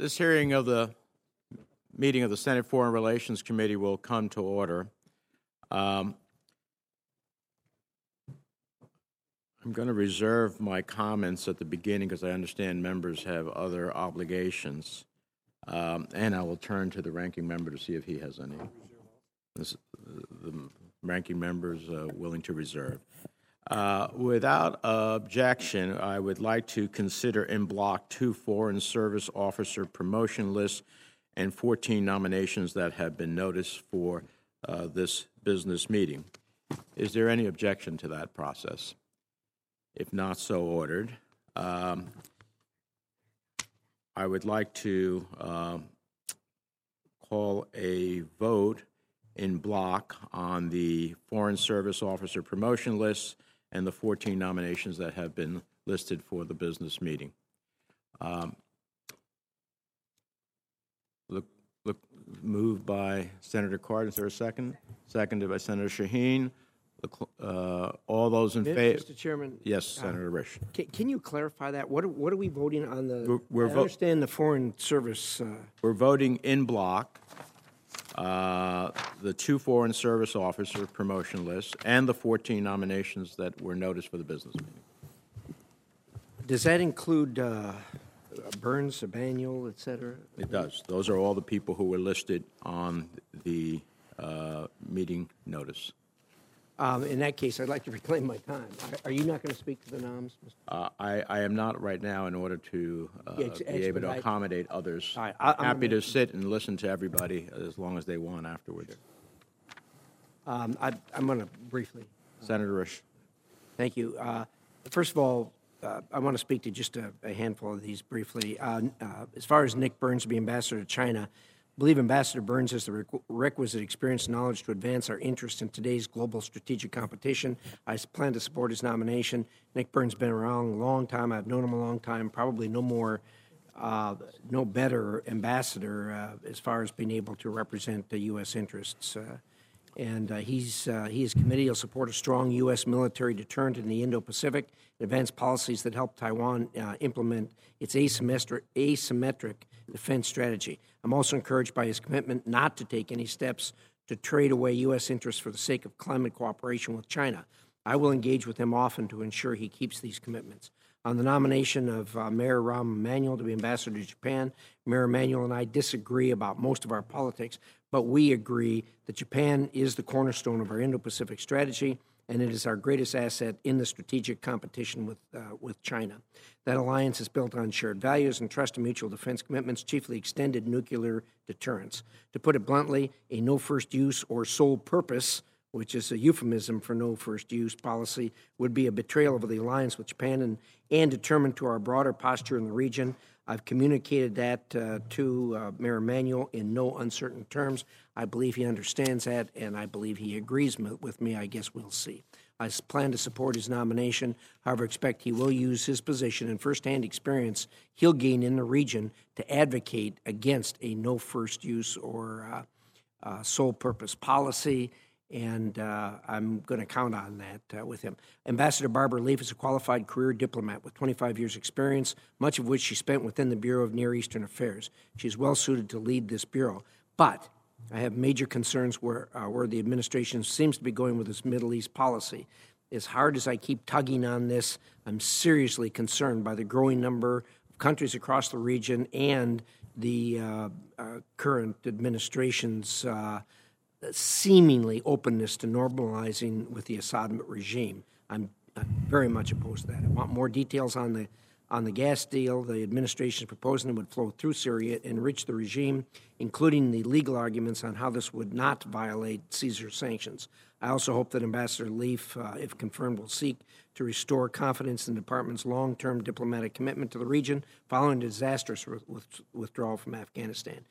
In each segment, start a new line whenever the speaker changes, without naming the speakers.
This hearing of the meeting of the Senate Foreign Relations Committee will come to order. Um, I'm going to reserve my comments at the beginning because I understand members have other obligations. Um, And I will turn to the ranking member to see if he has any. This- The ranking member is uh, willing to reserve. Uh, Without objection, I would like to consider in block two Foreign Service Officer promotion lists and 14 nominations that have been noticed for uh, this business meeting. Is there any objection to that process? If not so ordered, um, I would like to um, call a vote in block on the Foreign Service Officer promotion lists and the 14 nominations that have been listed for the business meeting. Um, Look, look, moved by Senator Cardin, is there a second? Seconded by Senator Shaheen. Uh, All those in favor?
Mr. Chairman,
Yes, Senator Risch.
ca- can you clarify that? What are, what are we voting on the?
We're- we're
I understand the Foreign Service, uh,
We're voting in block, uh, the two Foreign Service Officer promotion lists and the 14 nominations that were noticed for the business meeting.
does that include uh, Burns, Emanuel, et cetera?
It does. Those are all the people who were listed on the uh, meeting notice.
Um, In that case, I'd like to reclaim my time. Are- you not going to speak to the noms? Mr.
Uh, I I am not right now in order to uh,
Yeah, ex-
be able to accommodate others.
Right, I- I'm
Happy to sit and listen to everybody as long as they want afterwards.
Um, I- I'm going to briefly
Senator Risch.
Thank you. Uh, First of all, uh, I want to speak to just a a handful of these briefly. Uh, uh, As far as Nick Burns to be ambassador to China, believe Ambassador Burns has the requ- requisite experience and knowledge to advance our interests in today's global strategic competition. I plan to support his nomination. Nick Burns has been around a long time. I've known him a long time, probably no more, uh, no better ambassador uh, as far as being able to represent the U.S. interests. Uh, and uh, he's, uh, he is committed. He'll support a strong U.S. military deterrent in the Indo-Pacific and advance policies that help Taiwan uh, implement its asymmetric, asymmetric defense strategy. I'm also encouraged by his commitment not to take any steps to trade away U.S. interests for the sake of climate cooperation with China. I will engage with him often to ensure he keeps these commitments. On the nomination of uh, Mayor Rahm Emanuel to be ambassador to Japan, Mayor Emanuel and I disagree about most of our politics, but we agree that Japan is the cornerstone of our Indo-Pacific strategy, and it is our greatest asset in the strategic competition with uh, with China. That alliance is built on shared values and trust and mutual defense commitments, chiefly extended nuclear deterrence. To put it bluntly, a no first use or sole purpose which is a euphemism for no first use policy, would be a betrayal of the alliance with Japan and, and determined to our broader posture in the region. I've communicated that uh, to uh, Mayor Emanuel in no uncertain terms. I believe he understands that, and I believe he agrees m- with me. I guess we'll see. I plan to support his nomination. However, expect he will use his position and firsthand experience he'll gain in the region to advocate against a no first use or uh, uh, sole purpose policy, and uh, I'm going to count on that uh, with him. Ambassador Barbara Leaf is a qualified career diplomat with 25 years' experience, much of which she spent within the Bureau of Near Eastern Affairs. She is well suited to lead this bureau, but I have major concerns where, uh, where the administration seems to be going with its Middle East policy. As hard as I keep tugging on this, I'm seriously concerned by the growing number of countries across the region and the uh, uh, current administration's uh, seemingly openness to normalizing with the Assad regime. I'm, I'm very much opposed to that. I want more details on the on the gas deal the administration is proposing would flow through Syria, and enrich the regime, including the legal arguments on how this would not violate Caesar sanctions. I also hope that Ambassador Leaf, uh, if confirmed, will seek to restore confidence in the department's long-term diplomatic commitment to the region following the disastrous with- with- withdrawal from Afghanistan.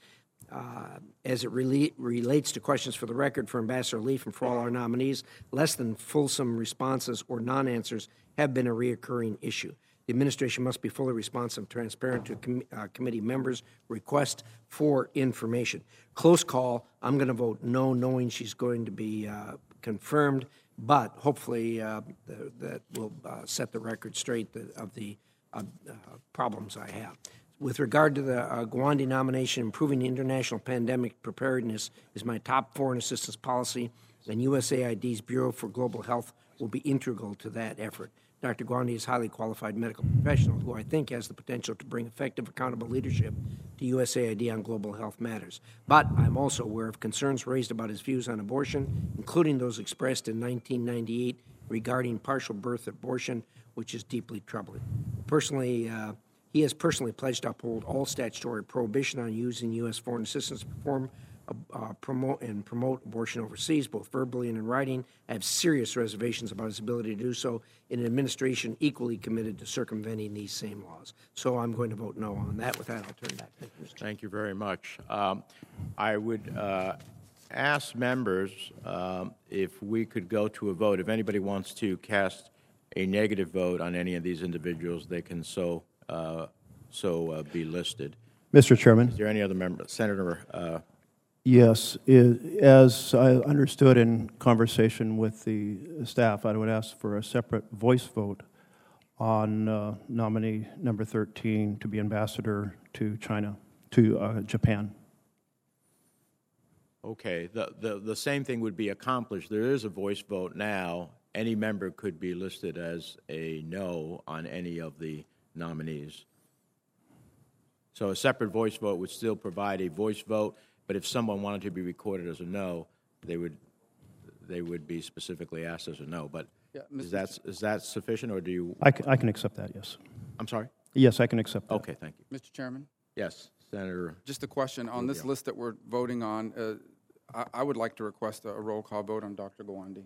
Uh, as it rela- relates to questions for the record for Ambassador Leaf and for all our nominees, less than fulsome responses or non-answers have been a reoccurring issue. The administration must be fully responsive and transparent to com- uh, committee members' request for information. Close call. I'm going to vote no, knowing she's going to be uh, confirmed, but hopefully uh, th- that will uh, set the record straight of the uh, problems I have. With regard to the uh, Gawande nomination, improving international pandemic preparedness is my top foreign assistance policy, and USAID's Bureau for Global Health will be integral to that effort. Dr. Gawande is a highly qualified medical professional who I think has the potential to bring effective, accountable leadership to USAID on global health matters. But I'm also aware of concerns raised about his views on abortion, including those expressed in 1998 regarding partial birth abortion, which is deeply troubling. Personally, uh, he has personally pledged to uphold all statutory prohibition on using U.S. foreign assistance to perform uh, promote and promote abortion overseas, both verbally and in writing. I have serious reservations about his ability to do so in an administration equally committed to circumventing these same laws. So I'm going to vote no on that. With that, I'll turn back. Thank you,
Thank you very much. Um, I would uh, ask members um, if we could go to a vote. If anybody wants to cast a negative vote on any of these individuals, they can so uh, so uh, be listed.
Mr. Chairman,
Is there any other member, Senator? Uh,
yes, i- as I understood in conversation with the staff, I would ask for a separate voice vote on uh, nominee number 13 to be ambassador to China, to uh, Japan.
okay, the, the the same thing would be accomplished. There is a voice vote now. Any member could be listed as a no on any of the nominees. So a separate voice vote would still provide a voice vote, but if someone wanted to be recorded as a no, they would, they would be specifically asked as a no. But
Yeah,
is
Mr.
that, is that sufficient, or do you,
I ca- I can accept that, yes.
I'm sorry?
Yes, I can accept that.
Okay, thank you.
Mr. Chairman,
Yes, Senator,
just a question. On this list that we're voting on, uh, I I would like to request a a roll call vote on Dr. Gawande.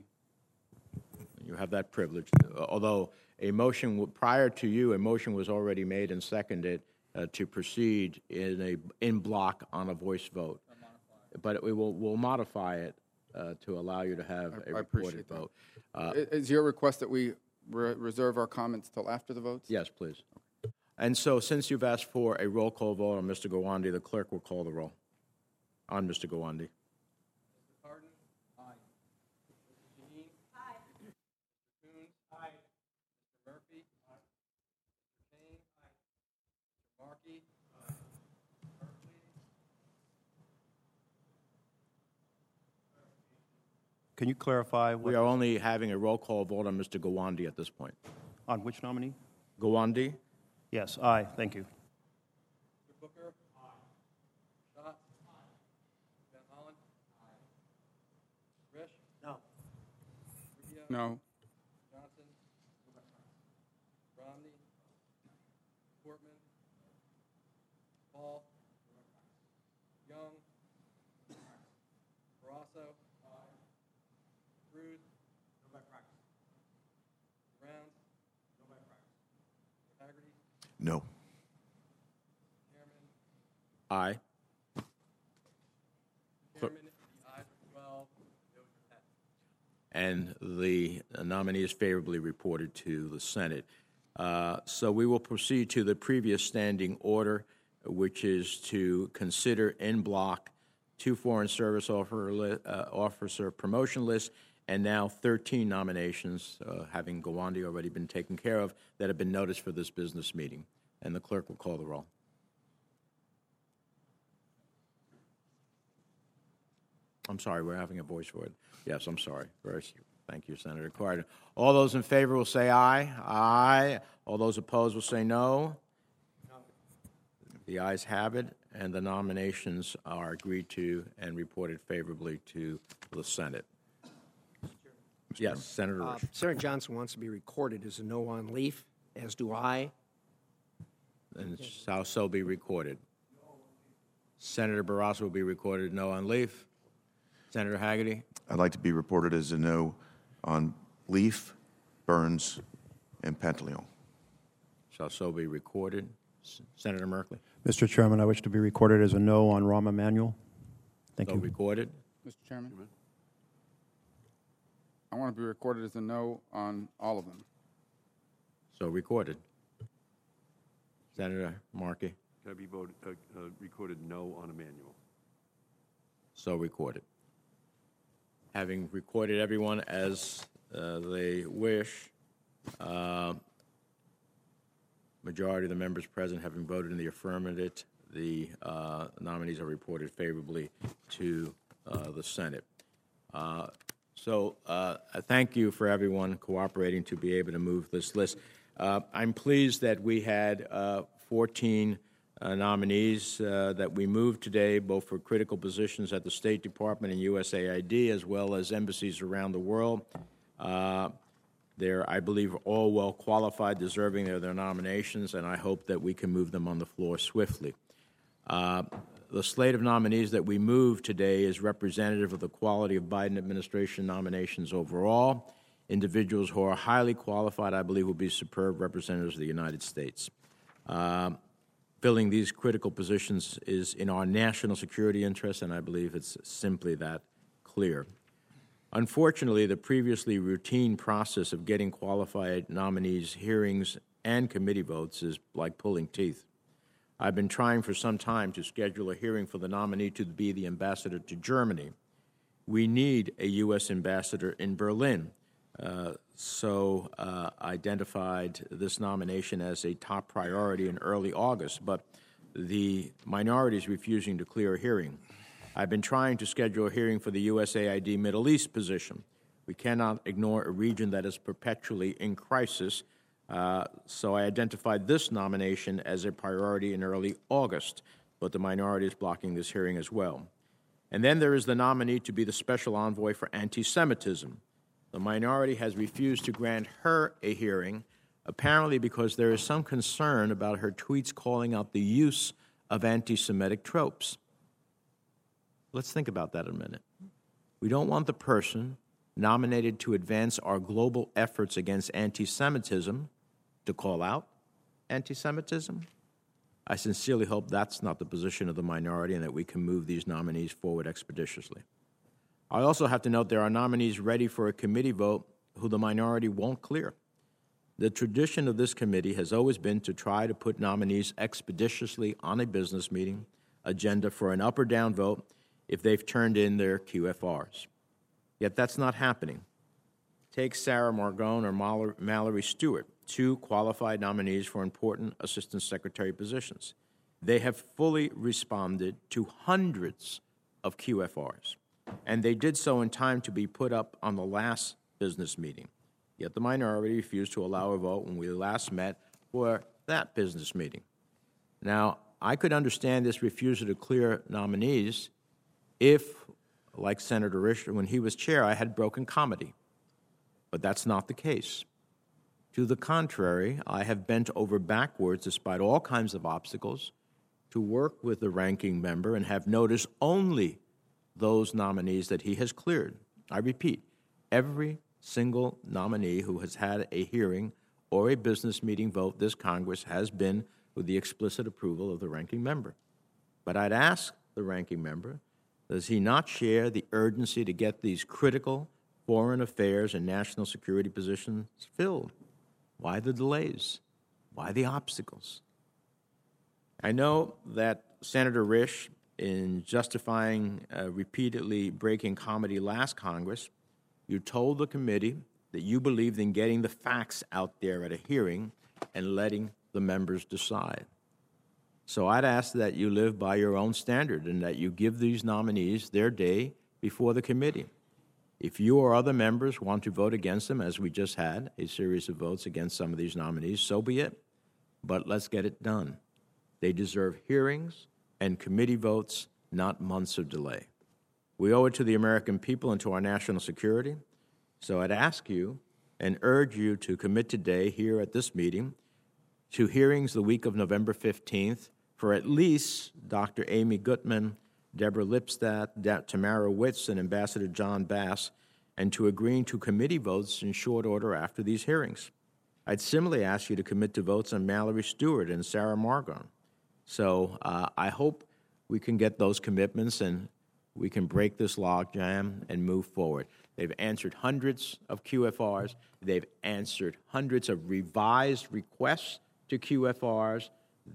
you have that privilege. Although a motion, prior to you, a motion was already made and seconded uh, to proceed in a, in block on a voice vote. But we will, we'll modify it uh, to allow you to have a
I
recorded
appreciate
vote.
I- Is your request that we re- reserve our comments till after the votes?
Yes, please. And so, since you've asked for a roll call vote on Mr. Gawande, the clerk will call the roll on Mr. Gawande.
Can you clarify
We are only having a roll call vote on Mr. Gawande at this point.
on which nominee?
Gawande?
Yes, aye, thank you.
Booker. Aye. Scott. Aye. Van Hollen. Aye. Risch.
No. No.
Rubio.
No.
Johnson. Romney. Portman. Paul. Young. Barrasso. Cruz. Brown. Hagerty.
No.
Chairman.
Aye.
Chairman, the ayes are 12, noes are 10.
and the nominee is favorably reported to the Senate. Uh, So we will proceed to the previous standing order, which is to consider in block two Foreign Service offer uh, officer promotion lists, and now 13 nominations, uh, having Gawande already been taken care of, that have been noticed for this business meeting. And the clerk will call the roll. I'm sorry, we're having a voice vote. Yes, I'm sorry. Very, thank you, Senator Cardin. All those in favor will say aye. Aye. All those opposed will say no. The ayes have it, and the nominations are agreed to and reported favorably to the Senate. Yes, Senator
Uh, Senator Johnson wants to be recorded as a no on Leaf, as do I.
And shall so be recorded. Senator Barrasso will be recorded no on Leaf. Senator Hagerty?
I'd like to be reported as a no on Leaf, Burns, and Pantaleon.
Shall so be recorded. S- Senator Merkley?
Mr. Chairman, I wish to be recorded as a no on Rahm Emanuel. Thank you.
So
you.
recorded.
Mr. Chairman? I want to be recorded as a no on all of them.
So recorded. Senator Markey,
Can I be voted, uh, uh, recorded no on Emanuel?
so recorded. Having recorded everyone as uh, they wish, uh, majority of the members present having voted in the affirmative, the uh, nominees are reported favorably to uh, the Senate. Uh, So uh, thank you for everyone cooperating to be able to move this list. Uh, I'm pleased that we had uh, 14 uh, nominees uh, that we move today, both for critical positions at the State Department and USAID, as well as embassies around the world. Uh, They're, I believe, all well qualified, deserving of their nominations, and I hope that we can move them on the floor swiftly. Uh, The slate of nominees that we move today is representative of the quality of Biden administration nominations overall. Individuals who are highly qualified, I believe, will be superb representatives of the United States. Filling these critical positions is in our national security interest, and I believe it's simply that clear. Unfortunately, the previously routine process of getting qualified nominees' hearings and committee votes is like pulling teeth. I've been trying for some time to schedule a hearing for the nominee to be the ambassador to Germany. We need a U.S. ambassador in Berlin. So uh, identified this nomination as a top priority in early August, but the minority is refusing to clear a hearing. I've been trying to schedule a hearing for the USAID Middle East position. We cannot ignore a region that is perpetually in crisis, uh, so I identified this nomination as a priority in early August, but the minority is blocking this hearing as well. And then there is the nominee to be the special envoy for anti Semitism. The minority has refused to grant her a hearing, apparently because there is some concern about her tweets calling out the use of anti Semitic tropes. Let's think about that a minute. We don't want the person nominated to advance our global efforts against anti Semitism to call out anti Semitism. I sincerely hope that's not the position of the minority and that we can move these nominees forward expeditiously. I also have to note there are nominees ready for a committee vote who the minority won't clear. The tradition of this committee has always been to try to put nominees expeditiously on a business meeting agenda for an up or down vote if they've turned in their QFRs. Yet that's not happening. Take Sarah Margon or Mallory Stewart, two qualified nominees for important assistant secretary positions. They have fully responded to hundreds of QFRs, and they did so in time to be put up on the last business meeting. Yet the minority refused to allow a vote when we last met for that business meeting. Now, I could understand this refusal to clear nominees if, like Senator Risch, when he was chair, I had broken comity. But that's not the case. To the contrary, I have bent over backwards, despite all kinds of obstacles, to work with the ranking member and have noticed only those nominees that he has cleared. I repeat, every single nominee who has had a hearing or a business meeting vote this Congress has been with the explicit approval of the ranking member. But I'd ask the ranking member does he not share the urgency to get these critical foreign affairs and national security positions filled? Why the delays? Why the obstacles? I know that Senator Risch, in justifying uh, repeatedly breaking comity last Congress, you told the committee that you believed in getting the facts out there at a hearing and letting the members decide. So I'd ask that you live by your own standard and that you give these nominees their day before the committee. If you or other members want to vote against them, as we just had a series of votes against some of these nominees, so be it. But let's get it done. They deserve hearings and committee votes, not months of delay. We owe it to the American people and to our national security. So I'd ask you and urge you to commit today here at this meeting to hearings the week of November 15th for at least Dr. Amy Gutmann, Deborah Lipstadt, Tamara Wittes, and Ambassador John Bass, and to agreeing to committee votes in short order after these hearings. I'd similarly ask you to commit to votes on Mallory Stewart and Sarah Margon. So uh, I hope we can get those commitments and we can break this logjam and move forward. They've answered hundreds of QFRs. They've answered hundreds of revised requests to QFRs.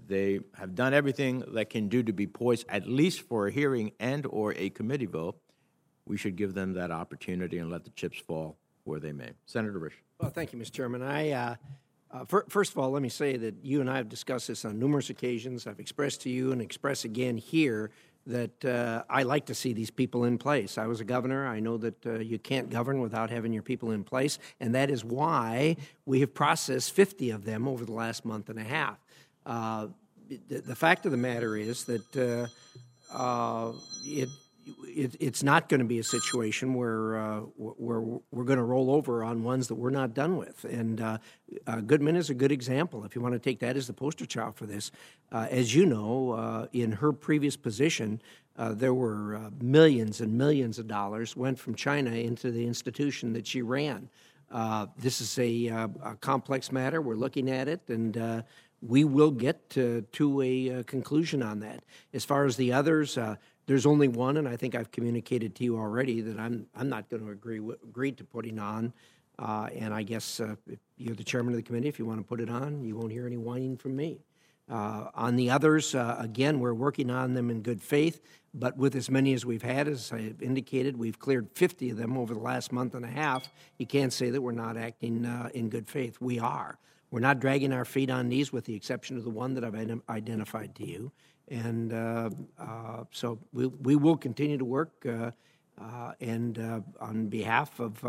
They have done everything that can do to be poised, at least for a hearing and or a committee vote. We should give them that opportunity and let the chips fall where they may. Senator Risch.
Well, thank you, Mr. Chairman. I, uh, Uh, fir- First of all, let me say that you and I have discussed this on numerous occasions. I've expressed to you and express again here that uh, I like to see these people in place. I was a governor. I know that uh, you can't govern without having your people in place, and that is why we have processed 50 of them over the last month and a half. Uh, the, the fact of the matter is that uh, uh, it it, it's not going to be a situation where uh, where we're going to roll over on ones that we're not done with. And uh, uh, Gutmann is a good example. If you want to take that as the poster child for this, uh, as you know, uh, in her previous position, uh, there were millions and millions of dollars went from China into the institution that she ran. this is a, a, complex matter. We're looking at it, and we will get to, to a conclusion on that. As far as the others, there's only one, and I think I've communicated to you already that I'm I'm not going to agree agree to putting on. Uh, and I guess uh, you're the chairman of the committee. If you want to put it on, you won't hear any whining from me. Uh, on the others, uh, again, we're working on them in good faith, but with as many as we've had, as I indicated, we've cleared 50 of them over the last month and a half. You can't say that we're not acting uh, in good faith. We are. We're not dragging our feet on these, with the exception of the one that I've identified to you. And uh, uh, so we, we will continue to work uh, and on behalf of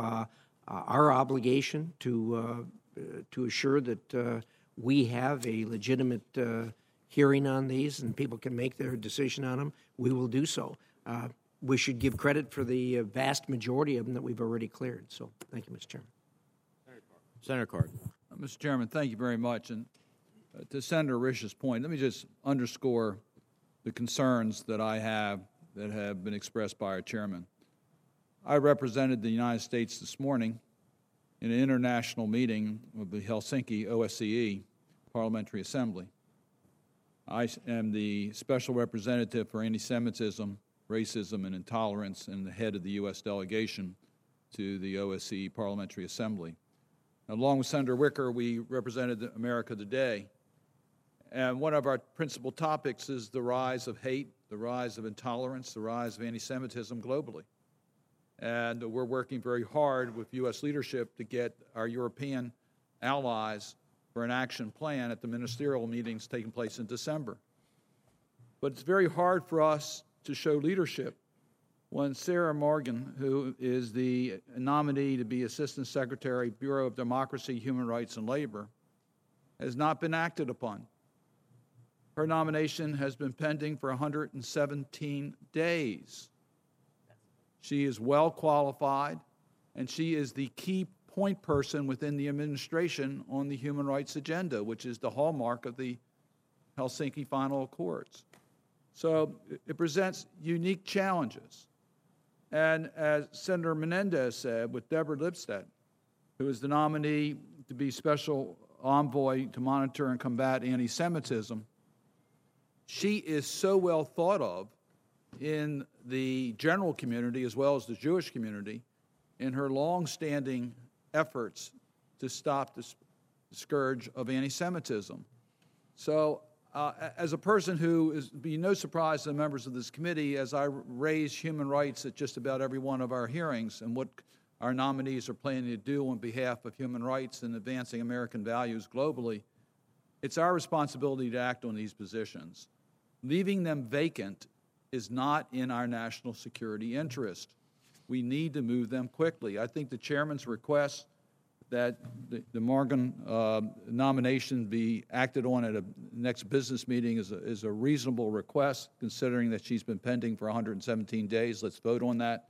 our obligation to, to assure that we have a legitimate hearing on these and people can make their decision on them, we will do so. Uh, we should give credit for the vast majority of them that we've already cleared. So, thank you, Mr. Chairman.
Senator Cardin.
Uh, Mr. Chairman, thank you very much. And uh, to Senator Risch's point, let me just underscore the concerns that I have that have been expressed by our chairman. I represented the United States this morning in an international meeting of the Helsinki OSCE Parliamentary Assembly. I am the special representative for anti Semitism, racism, and intolerance, and the head of the U.S. delegation to the OSCE Parliamentary Assembly. Along with Senator Wicker, we represented America today and one of our principal topics is the rise of hate, the rise of intolerance, the rise of anti Semitism globally. And we're working very hard with U.S. leadership to get our European allies for an action plan at the ministerial meetings taking place in December. But it's very hard for us to show leadership when Sarah Morgan, who is the nominee to be Assistant Secretary, Bureau of Democracy, Human Rights, and Labor, has not been acted upon. Her nomination has been pending for 117 days. She is well qualified, and she is the key point person within the administration on the human rights agenda, which is the hallmark of the Helsinki Final Accords. So it presents unique challenges. And as Senator Menendez said, with Deborah Lipstadt, who is the nominee to be special envoy to monitor and combat anti Semitism, she is so well thought of in the general community as well as the Jewish community in her long-standing efforts to stop the scourge of anti-Semitism. So, uh, as a person who is be no surprise to the members of this committee, as I raise human rights at just about every one of our hearings and what our nominees are planning to do on behalf of human rights and advancing American values globally, it's our responsibility to act on these positions. Leaving them vacant is not in our national security interest. We need to move them quickly. I think the chairman's request that the, the Morgan uh, nomination be acted on at a next business meeting is a, is a reasonable request, considering that she's been pending for 117 days. Let's vote on that.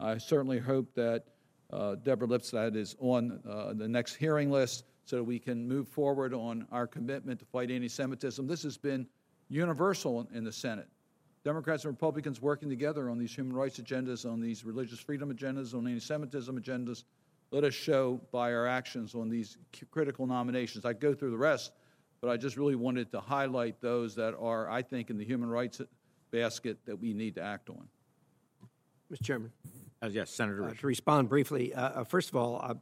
I certainly hope that uh, Deborah Lipstadt is on uh, the next hearing list so we can move forward on our commitment to fight anti Semitism. This has been universal in the Senate. Democrats and Republicans working together on these human rights agendas, on these religious freedom agendas, on anti Semitism agendas. Let us show by our actions on these critical nominations. I go through the rest, but I just really wanted to highlight those that are, I think, in the human rights basket that we need to act on.
Mr. Chairman.
Uh, yes, Senator
uh, To respond briefly, uh, uh first of all, uh,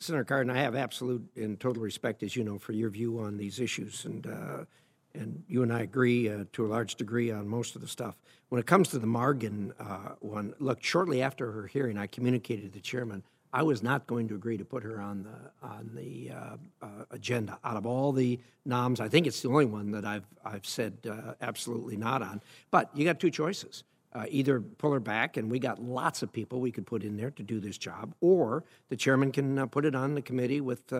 Senator Cardin, I have absolute and total respect, as you know, for your view on these issues. And uh, and you and I agree uh, to a large degree on most of the stuff. When it comes to the Morgan uh, one, look, shortly after her hearing, I communicated to the chairman I was not going to agree to put her on the on the uh, uh, agenda. Out of all the noms, I think it's the only one that I've I've said uh, absolutely not on. But you got two choices: uh, either pull her back, and we got lots of people we could put in there to do this job, or the chairman can put it on the committee with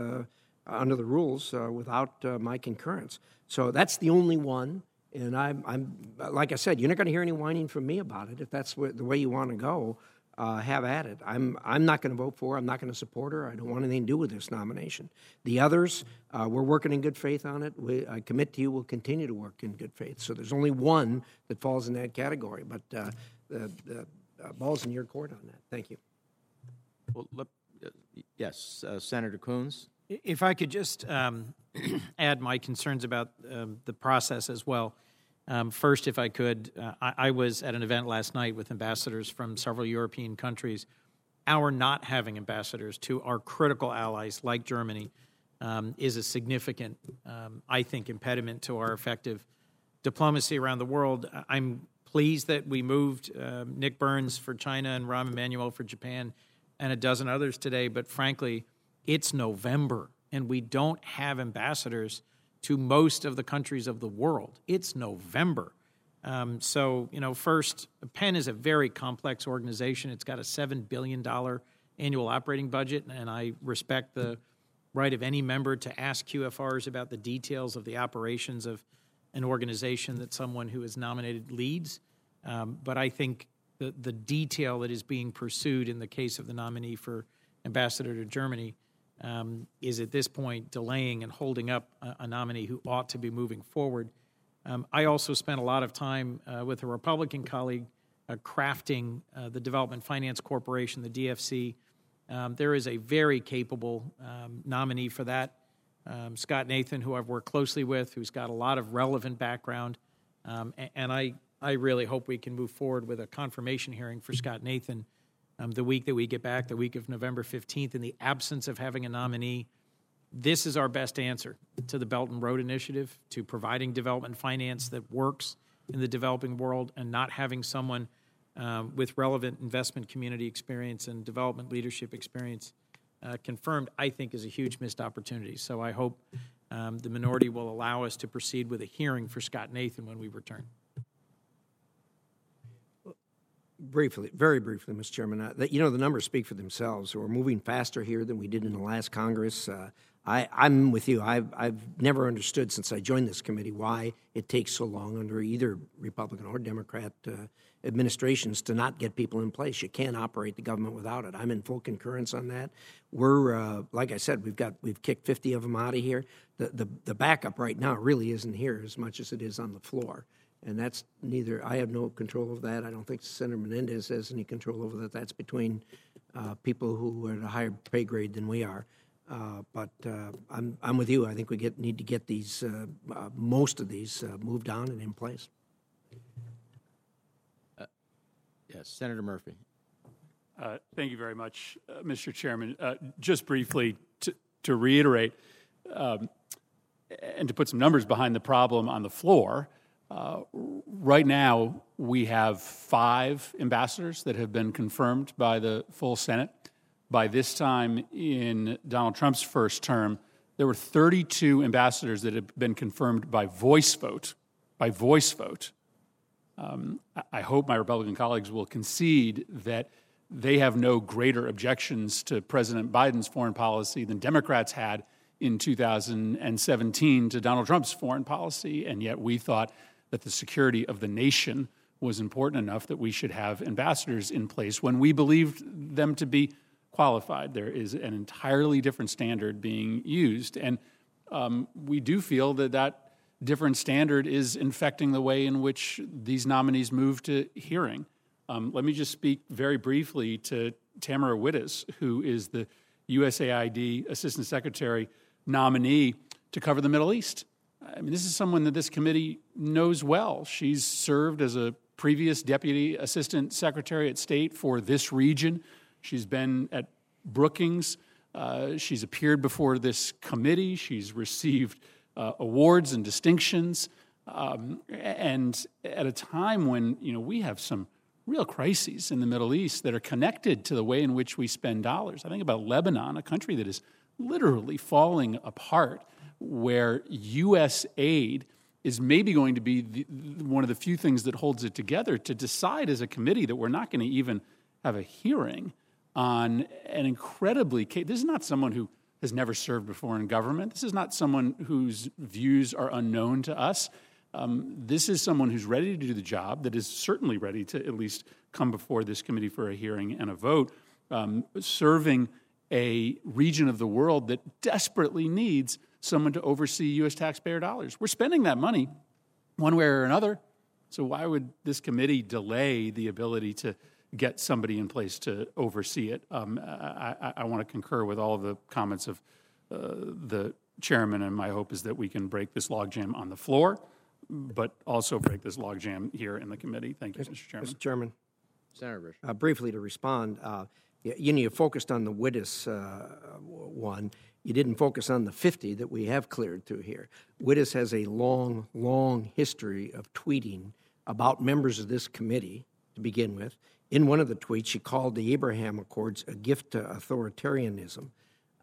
under the rules uh, without uh, my concurrence. So that's the only one. And I'm, I'm like I said, you're not going to hear any whining from me about it. If that's the way you want to go, uh, have at it. I'm, I'm not going to vote for her. I'm not going to support her. I don't want anything to do with this nomination. The others, uh, we're working in good faith on it. We, I commit to you, we'll continue to work in good faith. So there's only one that falls in that category. But uh, the, the uh, ball's in your court on that. Thank you.
Well, uh, Yes, uh, Senator Coons?
If I could just um, add my concerns about um, the process as well. Um, first, if I could, uh, I, I was at an event last night with ambassadors from several European countries. Our not having ambassadors to our critical allies like Germany um, is a significant, um, I think, impediment to our effective diplomacy around the world. I'm pleased that we moved uh, Nick Burns for China and Rahm Emanuel for Japan and a dozen others today, but frankly, it's November and we don't have ambassadors to most of the countries of the world. It's November. Um, so, you know, first, Penn is a very complex organization. It's got a $7 billion annual operating budget, and I respect the right of any member to ask QFRs about the details of the operations of an organization that someone who is nominated leads. Um, but I think the, the detail that is being pursued in the case of the nominee for ambassador to Germany um, is at this point delaying and holding up a, a nominee who ought to be moving forward. Um, I also spent a lot of time uh, with a Republican colleague uh, crafting uh, the Development Finance Corporation, the DFC. Um, there is a very capable um, nominee for that, um, Scott Nathan, who I've worked closely with, who's got a lot of relevant background. Um, a- and I, I really hope we can move forward with a confirmation hearing for Scott Nathan um, the week that we get back, the week of November 15th, in the absence of having a nominee. This is our best answer to the Belt and Road Initiative, to providing development finance that works in the developing world, and not having someone um, with relevant investment community experience and development leadership experience uh, confirmed, I think, is a huge missed opportunity. So I hope um, the minority will allow us to proceed with a hearing for Scott Nathan when we return.
Briefly, very briefly, Mr. Chairman, uh, that, you know, the numbers speak for themselves. We're moving faster here than we did in the last Congress. Uh, I, I'm with you. I've, I've never understood since I joined this committee why it takes so long under either Republican or Democrat uh, administrations to not get people in place. You can't operate the government without it. I'm in full concurrence on that. We're, uh, like I said, we've got we've kicked 50 of them out of here. The, the the backup right now really isn't here as much as it is on the floor and that's neither, I have no control of that. I don't think Senator Menendez has any control over that. That's between uh, people who are at a higher pay grade than we are. Uh, But uh, I'm, I'm with you. I think we get, need to get these, uh, uh, most of these uh, moved on and in place.
Yes, Senator Murphy.
Uh, Thank you very much, uh, Mr. Chairman. Uh, Just briefly, to to reiterate, um, and to put some numbers behind the problem on the floor, uh, right now, we have five ambassadors that have been confirmed by the full Senate. By this time in Donald Trump's first term, there were 32 ambassadors that had been confirmed by voice vote, by voice vote. Um, I- I hope my Republican colleagues will concede that they have no greater objections to President Biden's foreign policy than Democrats had in 2017 to Donald Trump's foreign policy, and yet we thought that the security of the nation was important enough that we should have ambassadors in place when we believed them to be qualified. There is an entirely different standard being used, and um, we do feel that that different standard is infecting the way in which these nominees move to hearing. Um, let me just speak very briefly to Tamara Wittes, who is the USAID Assistant Secretary nominee to cover the Middle East. I mean, this is someone that this committee knows well. She's served as a previous Deputy Assistant Secretary at State for this region. She's been at Brookings. Uh, she's appeared before this committee. She's received uh, awards and distinctions. Um, and at a time when you know we have some real crises in the Middle East that are connected to the way in which we spend dollars. I think about Lebanon, a country that is literally falling apart, where U.S. aid is maybe going to be the, one of the few things that holds it together to decide as a committee that we're not going to even have a hearing on an incredibly this is not someone who has never served before in government this is not someone whose views are unknown to us um, this is someone who's ready to do the job that is certainly ready to at least come before this committee for a hearing and a vote um, serving a region of the world that desperately needs someone to oversee U.S. taxpayer dollars. We're spending that money one way or another. So why would this committee delay the ability to get somebody in place to oversee it? Um, I, I, I want to concur with all of the comments of uh, the chairman, and my hope is that we can break this logjam on the floor, but also break this logjam here in the committee. Thank you, Mr. Chairman.
Mr. Chairman,
Senator Risch.
uh, briefly to respond, uh, y- you know, you focused on the Wittes uh, one. You didn't focus on the 50 that we have cleared through here. Wittes has a long, long history of tweeting about members of this committee to begin with. In one of the tweets, she called the Abraham Accords a gift to authoritarianism.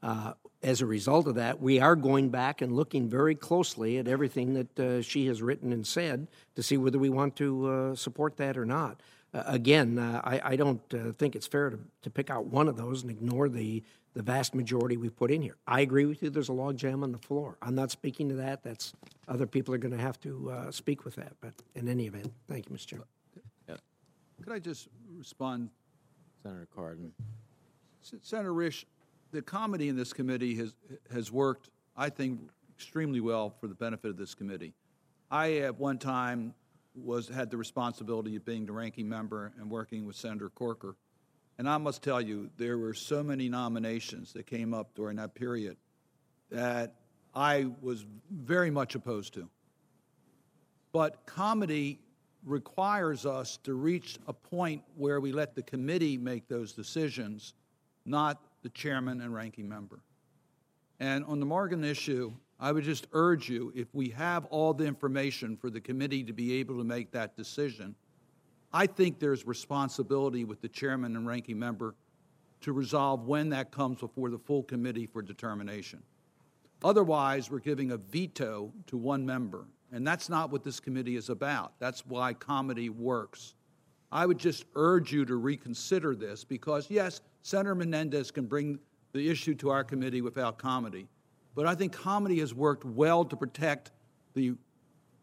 Uh, as a result of that, we are going back and looking very closely at everything that uh, she has written and said to see whether we want to uh, support that or not. Uh, again, uh, I, I, don't uh, think it's fair to, to pick out one of those and ignore the, the vast majority we've put in here. I agree with you, there's a logjam on the floor. I'm not speaking to that. That's other people are going to have to uh, speak with that. But in any event, thank you, Mr. Chairman.
Could I just respond?
Senator Cardin.
S- Senator Risch, the comity in this committee has, has worked, I think, extremely well for the benefit of this committee. I, at one time, was, had the responsibility of being the ranking member and working with Senator Corker. And I must tell you, there were so many nominations that came up during that period that I was very much opposed to. But comity requires us to reach a point where we let the committee make those decisions, not the chairman and ranking member. And on the Morgan issue, I would just urge you if we have all the information for the committee to be able to make that decision, I think there's responsibility with the chairman and ranking member to resolve when that comes before the full committee for determination. Otherwise, we're giving a veto to one member, and that's not what this committee is about. That's why comity works. I would just urge you to reconsider this because, yes, Senator Menendez can bring the issue to our committee without comity, but I think comity has worked well to protect the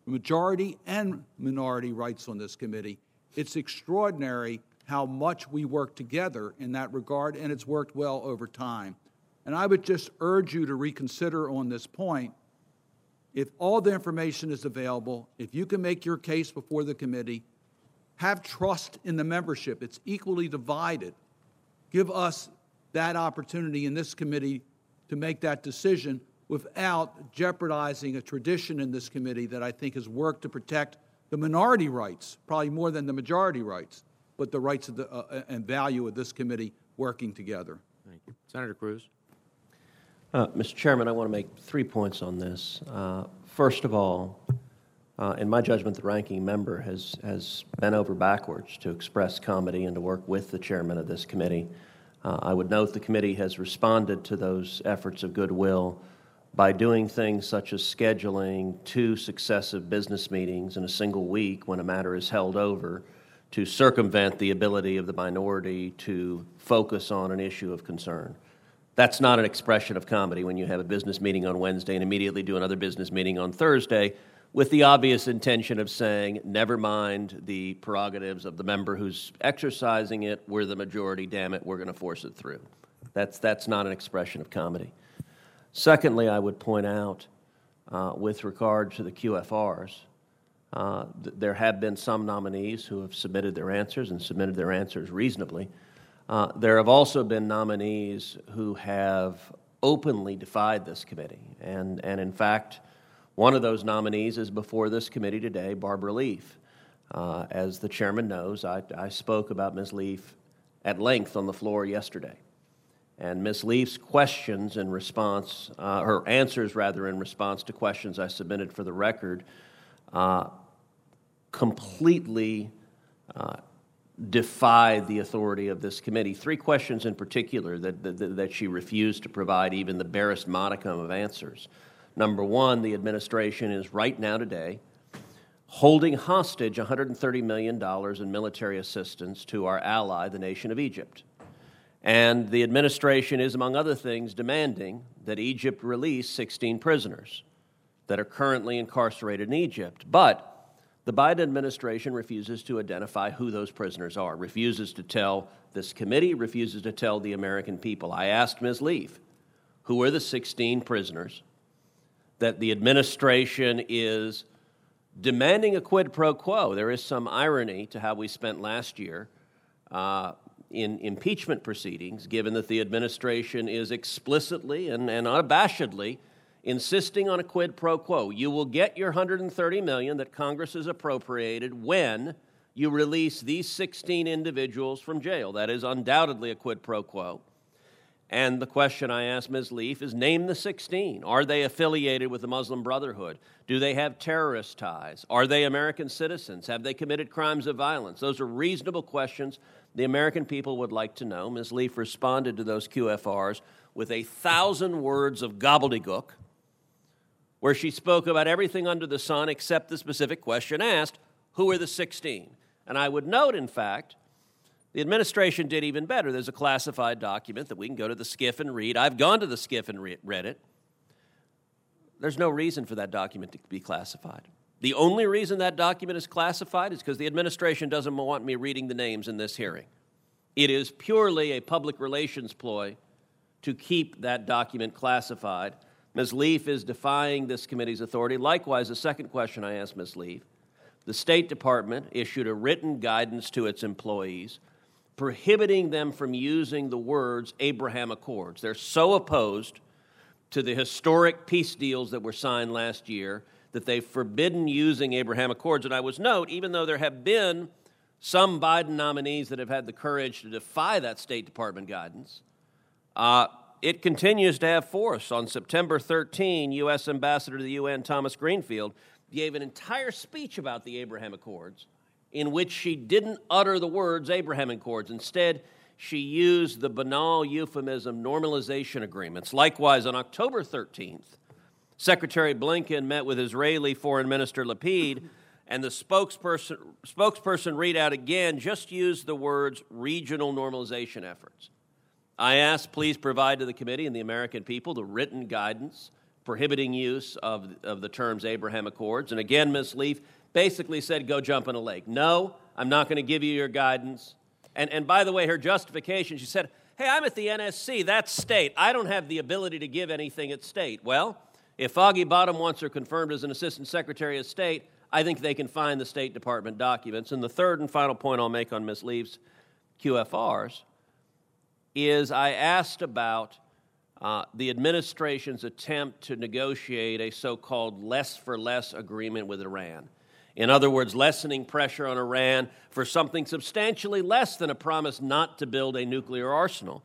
majority and minority rights on this committee. It's extraordinary how much we work together in that regard, and it's worked well over time. And I would just urge you to reconsider on this point. If all the information is available, if you can make your case before the committee, have trust in the membership. It's equally divided. Give us that opportunity in this committee to make that decision without jeopardizing a tradition in this committee that I think has worked to protect the minority rights, probably more than the majority rights, but the rights of the, uh, and value of this committee working together.
Thank you. Senator Cruz.
Uh, Mr. Chairman, I want to make three points on this. Uh, first of all, uh, in my judgment, the ranking member has, has bent over backwards to express comity and to work with the chairman of this committee. Uh, I would note the committee has responded to those efforts of goodwill by doing things such as scheduling two successive business meetings in a single week when a matter is held over to circumvent the ability of the minority to focus on an issue of concern. That's not an expression of comity when you have a business meeting on Wednesday and immediately do another business meeting on Thursday with the obvious intention of saying, never mind the prerogatives of the member who's exercising it, we're the majority, damn it, we're going to force it through. That's, that's not an expression of comity. Secondly, I would point out, uh, with regard to the QFRs, uh, th- there have been some nominees who have submitted their answers and submitted their answers reasonably. Uh, there have also been nominees who have openly defied this committee. And, and in fact, one of those nominees is before this committee today, Barbara Leaf. Uh, as the chairman knows, I, I spoke about Ms. Leaf at length on the floor yesterday. And Ms. Leaf's questions in response, uh, her answers rather, in response to questions I submitted for the record, uh, completely uh, defy the authority of this committee. Three questions in particular that, that, that she refused to provide even the barest modicum of answers. Number one, the administration is right now today holding hostage $130 million in military assistance to our ally, the nation of Egypt. And the administration is, among other things, demanding that Egypt release 16 prisoners that are currently incarcerated in Egypt. But the Biden administration refuses to identify who those prisoners are, refuses to tell this committee, refuses to tell the American people. I asked Ms. Leaf, who are the 16 prisoners that the administration is demanding a quid pro quo? There is some irony to how we spent last year. Uh, in impeachment proceedings, given that the administration is explicitly and, and unabashedly insisting on a quid pro quo. You will get your 130 million that Congress has appropriated when you release these 16 individuals from jail. That is undoubtedly a quid pro quo. And the question I asked Ms. Leaf is name the 16. Are they affiliated with the Muslim Brotherhood? Do they have terrorist ties? Are they American citizens? Have they committed crimes of violence? Those are reasonable questions the American people would like to know. Ms. Leaf responded to those QFRs with a thousand words of gobbledygook where she spoke about everything under the sun except the specific question asked who are the 16? And I would note, in fact, the administration did even better. There's a classified document that we can go to the SCIF and read. I've gone to the SCIF and re- read it. There's no reason for that document to be classified. The only reason that document is classified is because the administration doesn't want me reading the names in this hearing. It is purely a public relations ploy to keep that document classified Ms. Leaf is defying this committee's authority. Likewise, the second question I asked Ms. Leaf the State Department issued a written guidance to its employees prohibiting them from using the words Abraham Accords. They're so opposed to the historic peace deals that were signed last year that they've forbidden using Abraham Accords. And I was note, even though there have been some Biden nominees that have had the courage to defy that State Department guidance, uh, it continues to have force. On September 13, U.S. Ambassador to the UN Thomas Greenfield gave an entire speech about the Abraham Accords in which she didn't utter the words Abraham Accords. Instead, she used the banal euphemism normalization agreements. Likewise, on October 13th, Secretary Blinken met with Israeli Foreign Minister Lapid, and the spokesperson, spokesperson read out again just used the words regional normalization efforts. I ask, please provide to the committee and the American people the written guidance prohibiting use of, of the terms Abraham Accords. And again, Ms. Leaf basically said, go jump in a lake. No, I'm not going to give you your guidance. And, and by the way, her justification, she said, hey, I'm at the NSC, that's state. I don't have the ability to give anything at state. Well, if Foggy Bottom wants her confirmed as an Assistant Secretary of State, I think they can find the State Department documents. And the third and final point I'll make on Ms. Leaf's QFRs is I asked about uh, the administration's attempt to negotiate a so called less for less agreement with Iran. In other words, lessening pressure on Iran for something substantially less than a promise not to build a nuclear arsenal.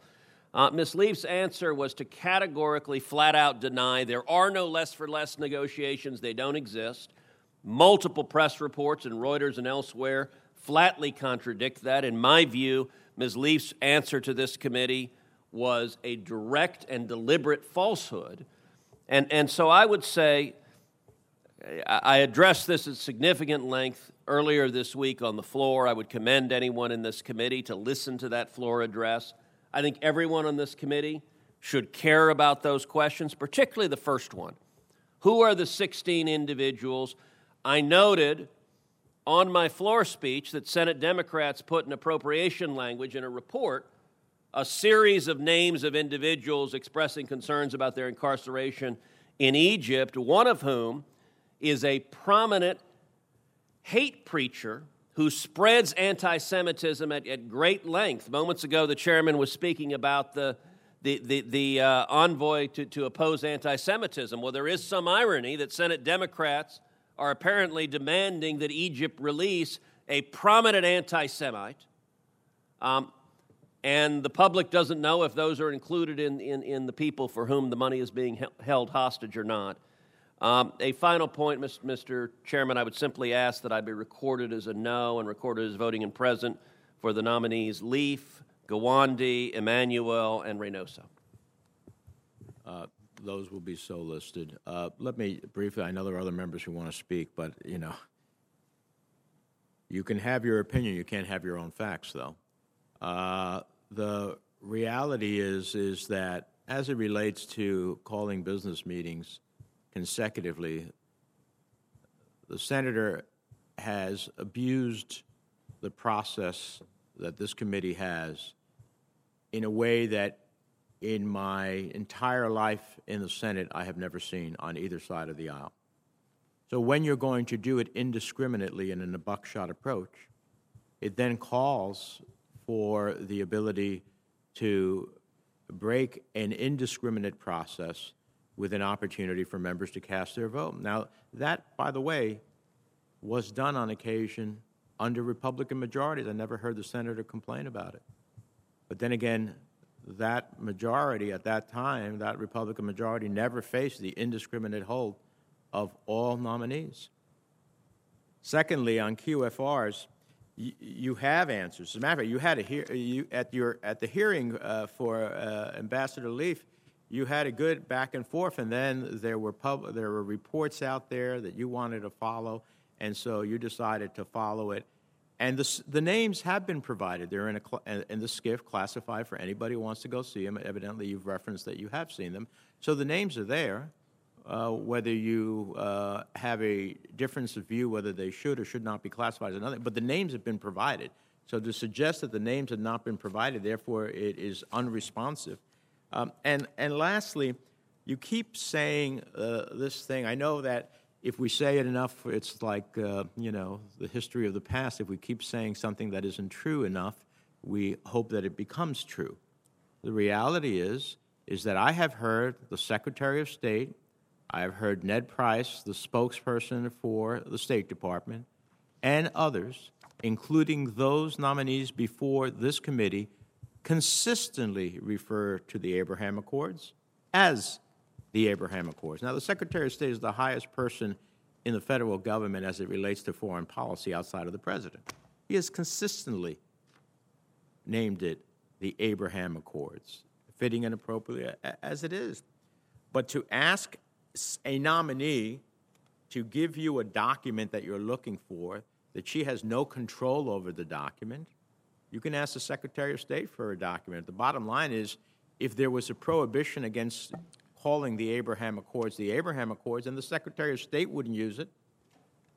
Uh, Ms. Leaf's answer was to categorically, flat out deny there are no less for less negotiations, they don't exist. Multiple press reports in Reuters and elsewhere flatly contradict that. In my view, Ms. Leaf's answer to this committee was a direct and deliberate falsehood. And, and so I would say, I addressed this at significant length earlier this week on the floor. I would commend anyone in this committee to listen to that floor address. I think everyone on this committee should care about those questions, particularly the first one. Who are the 16 individuals? I noted on my floor speech that Senate Democrats put in appropriation language in a report a series of names of individuals expressing concerns about their incarceration in Egypt, one of whom is a prominent hate preacher who spreads anti Semitism at, at, great length. Moments ago, the chairman was speaking about the, the, the, the uh, envoy to, to oppose anti Semitism. Well, there is some irony that Senate Democrats are apparently demanding that Egypt release a prominent anti Semite. Um, and the public doesn't know if those are included in, in, in, the people for whom the money is being held hostage or not. Um, a final point, Mr. Chairman, I would simply ask that I be recorded as a no and recorded as voting in present for the nominees Leaf, Gawande, Emanuel, and Reynoso.
Uh, Those will be so listed. Uh, Let me briefly, I know there are other members who want to speak, but, you know, you can have your opinion, you can't have your own facts, though. Uh, The reality is, is that as it relates to calling business meetings consecutively, the senator has abused the process that this committee has in a way that in my entire life in the Senate I have never seen on either side of the aisle. So when you're going to do it indiscriminately and in a buckshot approach, it then calls for the ability to break an indiscriminate process with an opportunity for members to cast their vote. Now, that, by the way, was done on occasion under Republican majorities. I never heard the senator complain about it. But then again, that majority at that time, that Republican majority, never faced the indiscriminate hold of all nominees. Secondly, on QFRs, you, have answers. As a matter of fact, you had a hear, you, at, your, at the hearing uh, for uh, Ambassador Leaf, you had a good back and forth, and then there were, pub, there were reports out there that you wanted to follow, and so you decided to follow it. And the, the names have been provided. They're in, a, in the SCIF classified for anybody who wants to go see them. Evidently, you've referenced that you have seen them. So the names are there. Uh, whether you uh, have a difference of view whether they should or should not be classified as another, but the names have been provided. So to suggest that the names have not been provided, therefore it is unresponsive. Um, and, and lastly, you keep saying uh, this thing. I know that if we say it enough, it's like, uh, you know, the history of the past. If we keep saying something that isn't true enough, we hope that it becomes true. The reality is, is that I have heard the Secretary of State, I have heard Ned Price, the spokesperson for the State Department, and others, including those nominees before this committee, consistently refer to the Abraham Accords as the Abraham Accords. Now, the Secretary of State is the highest person in the federal government as it relates to foreign policy outside of the president. He has consistently named it the Abraham Accords, fitting and appropriate as it is. But to ask a nominee to give you a document that you're looking for, that she has no control over the document, you can ask the Secretary of State for a document. The bottom line is if there was a prohibition against calling the Abraham Accords the Abraham Accords, and the Secretary of State wouldn't use it.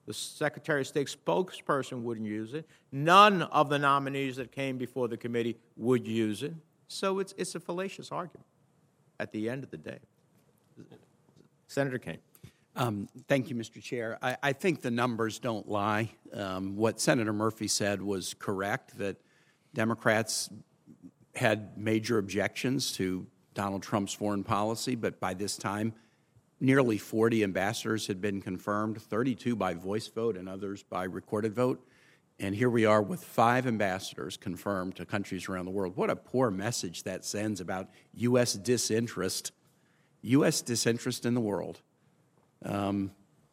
The Secretary of State spokesperson wouldn't use it. None of the nominees that came before the committee would use it. So it's, it's a fallacious argument at the end of the day. Senator Kaine.
Um, thank you, Mr. Chair. I, I, think the numbers don't lie. Um, what Senator Murphy said was correct that Democrats had major objections to Donald Trump's foreign policy, but by this time, nearly 40 ambassadors had been confirmed 32 by voice vote and others by recorded vote. And here we are with five ambassadors confirmed to countries around the world. What a poor message that sends about U.S. disinterest, U.S. disinterest in the world. Um,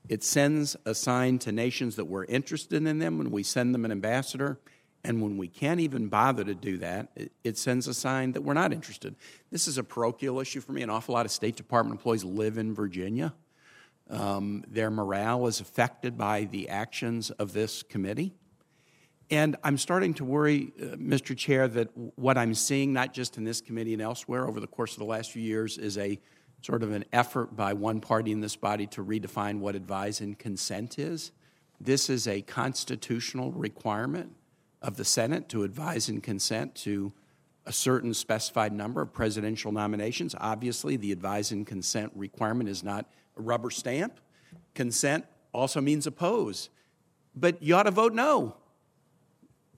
it sends a sign to nations that we're interested in them when we send them an ambassador. And when we can't even bother to do that, it, sends a sign that we're not interested. This is a parochial issue for me. An awful lot of State Department employees live in Virginia. Um, their morale is affected by the actions of this committee. And I'm starting to worry, uh, Mr. Chair, that what I'm seeing, not just in this committee and elsewhere over the course of the last few years, is a sort of an effort by one party in this body to redefine what advise and consent is. This is a constitutional requirement of the Senate to advise and consent to a certain specified number of presidential nominations. Obviously, the advise and consent requirement is not a rubber stamp. Consent also means oppose. But you ought to vote no.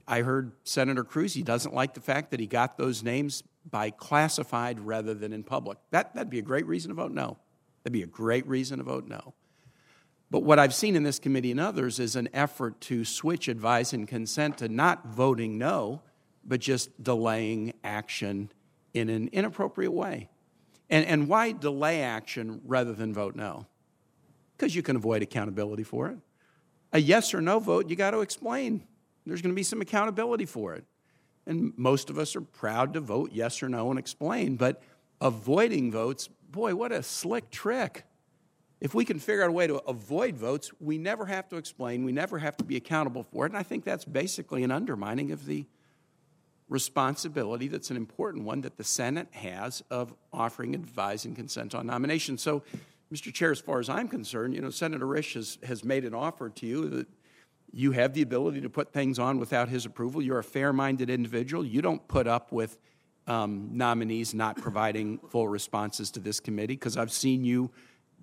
I heard Senator Cruz, he doesn't like the fact that he got those names by classified rather than in public. That, that'd be a great reason to vote no. That'd be a great reason to vote no. But what I've seen in this committee and others is an effort to switch advice and consent to not voting no, but just delaying action in an inappropriate way. And, and why delay action rather than vote no? Because you can avoid accountability for it. A yes or no vote, you got to explain. There's going to be some accountability for it. and most of us are proud to vote yes or no and explain, but avoiding votes, boy, what a slick trick. If we can figure out a way to avoid votes, we never have to explain, we never have to be accountable for it, and I think that's basically an undermining of the responsibility that's an important one that the Senate has of offering advice and consent on nominations. So, Mr. Chair, as far as I'm concerned, you know, Senator Risch has, has made an offer to you that you have the ability to put things on without his approval. You're a fair minded individual. You don't put up with um, nominees not providing full responses to this committee because I've seen you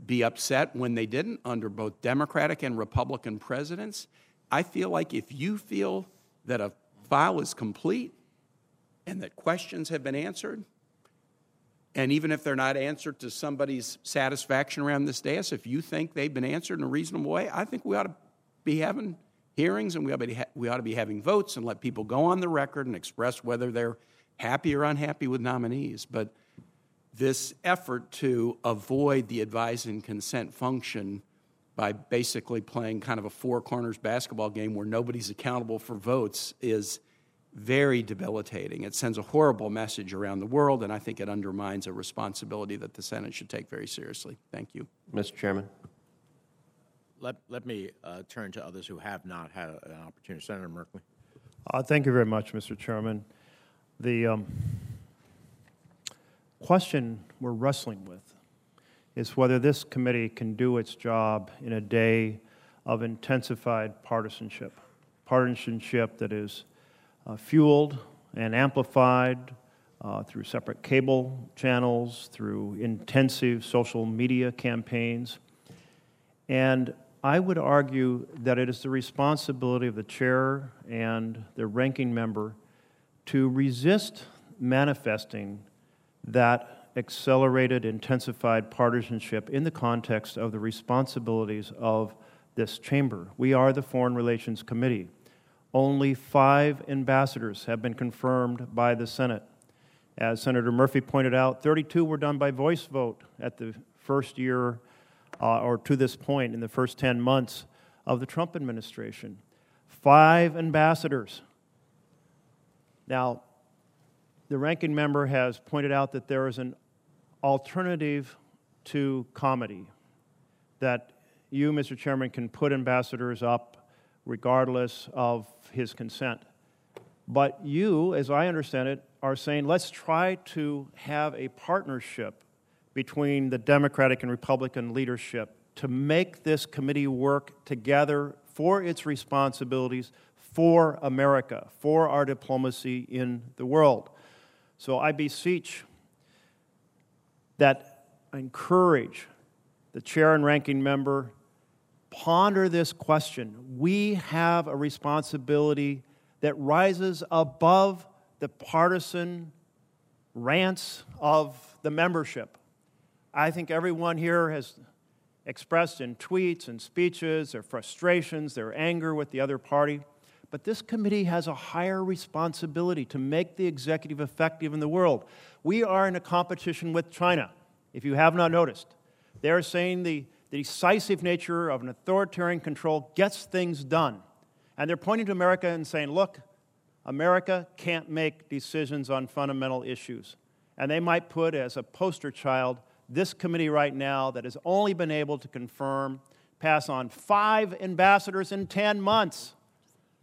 be upset when they didn't under both Democratic and Republican presidents. I feel like if you feel that a file is complete and that questions have been answered, and even if they're not answered to somebody's satisfaction around this dais, if you think they've been answered in a reasonable way, I think we ought to be having hearings and we ought to be, ha- we ought to be having votes and let people go on the record and express whether they're happy or unhappy with nominees. But this effort to avoid the advise and consent function by basically playing kind of a four corners basketball game where nobody's accountable for votes is very debilitating. It sends a horrible message around the world, and I think it undermines a responsibility that the Senate should take very seriously. Thank you.
Mr. Chairman.
Let, let me uh, turn to others who have not had an opportunity. Senator Merkley.
Uh, thank you very much, Mr. Chairman. The um, question we're wrestling with is whether this committee can do its job in a day of intensified partisanship, partisanship that is uh, fueled and amplified uh, through separate cable channels, through intensive social media campaigns. And I would argue that it is the responsibility of the chair and the ranking member to resist manifesting that accelerated, intensified partisanship in the context of the responsibilities of this chamber. We are the Foreign Relations Committee. Only five ambassadors have been confirmed by the Senate. As Senator Murphy pointed out, 32 were done by voice vote at the first year, uh, or to this point, in the first 10 months of the Trump administration. Five ambassadors. Now, the ranking member has pointed out that there is an alternative to comity, that you, Mr. Chairman, can put ambassadors up regardless of his consent. But you, as I understand it, are saying let's try to have a partnership between the Democratic and Republican leadership to make this committee work together for its responsibilities for America, for our diplomacy in the world. So I beseech that I encourage the chair and ranking member ponder this question. We have a responsibility that rises above the partisan rants of the membership. I think everyone here has expressed in tweets and speeches their frustrations, their anger with the other party. But this committee has a higher responsibility to make the executive effective in the world. We are in a competition with China, if you have not noticed. They're saying the, the decisive nature of an authoritarian control gets things done. And they're pointing to America and saying, look, America can't make decisions on fundamental issues. And they might put as a poster child this committee right now that has only been able to confirm, pass on five ambassadors in 10 months.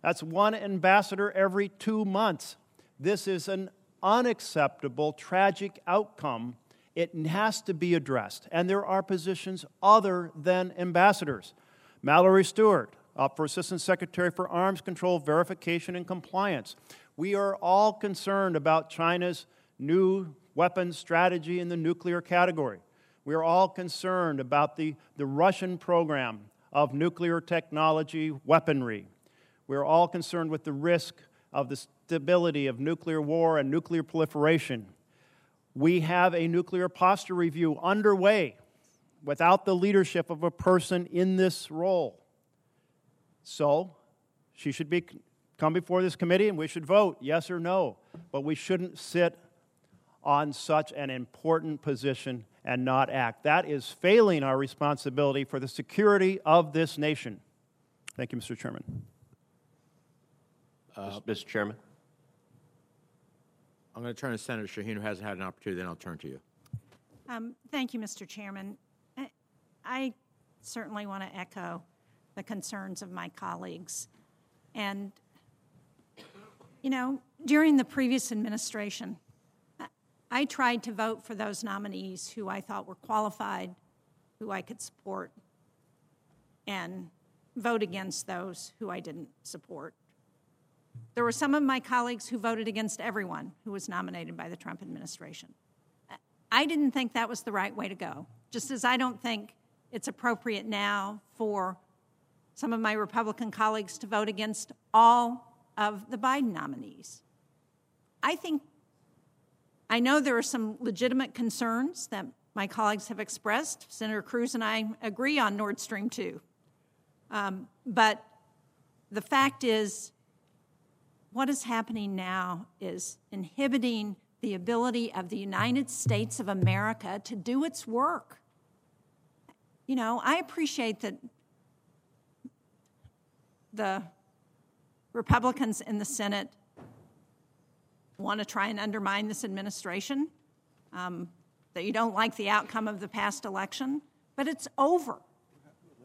That's one ambassador every two months. This is an unacceptable, tragic outcome. It has to be addressed. And there are positions other than ambassadors. Mallory Stewart, up for Assistant Secretary for Arms Control, Verification, and Compliance. We are all concerned about China's new weapons strategy in the nuclear category. We are all concerned about the, the Russian program of nuclear technology weaponry. We're all concerned with the risk of the stability of nuclear war and nuclear proliferation. We have a nuclear posture review underway without the leadership of a person in this role. So, she should be come before this committee and we should vote yes or no. But we shouldn't sit on such an important position and not act. That is failing our responsibility for the security of this nation. Thank you, Mr. Chairman.
Uh, Mr. Chairman.
I'm going to turn to Senator Shaheen, who hasn't had an opportunity, then I'll turn to you.
Um, Thank you, Mr. Chairman. I- I certainly want to echo the concerns of my colleagues. And, you know, during the previous administration, I- I tried to vote for those nominees who I thought were qualified, who I could support, and vote against those who I didn't support. There were some of my colleagues who voted against everyone who was nominated by the Trump administration. I didn't think that was the right way to go, just as I don't think it's appropriate now for some of my Republican colleagues to vote against all of the Biden nominees. I think, I know there are some legitimate concerns that my colleagues have expressed. Senator Cruz and I agree on Nord Stream 2. Um, but the fact is, what is happening now is inhibiting the ability of the United States of America to do its work. You know, I appreciate that the Republicans in the Senate want to try and undermine this administration, um, that you don't like the outcome of the past election, but it's over.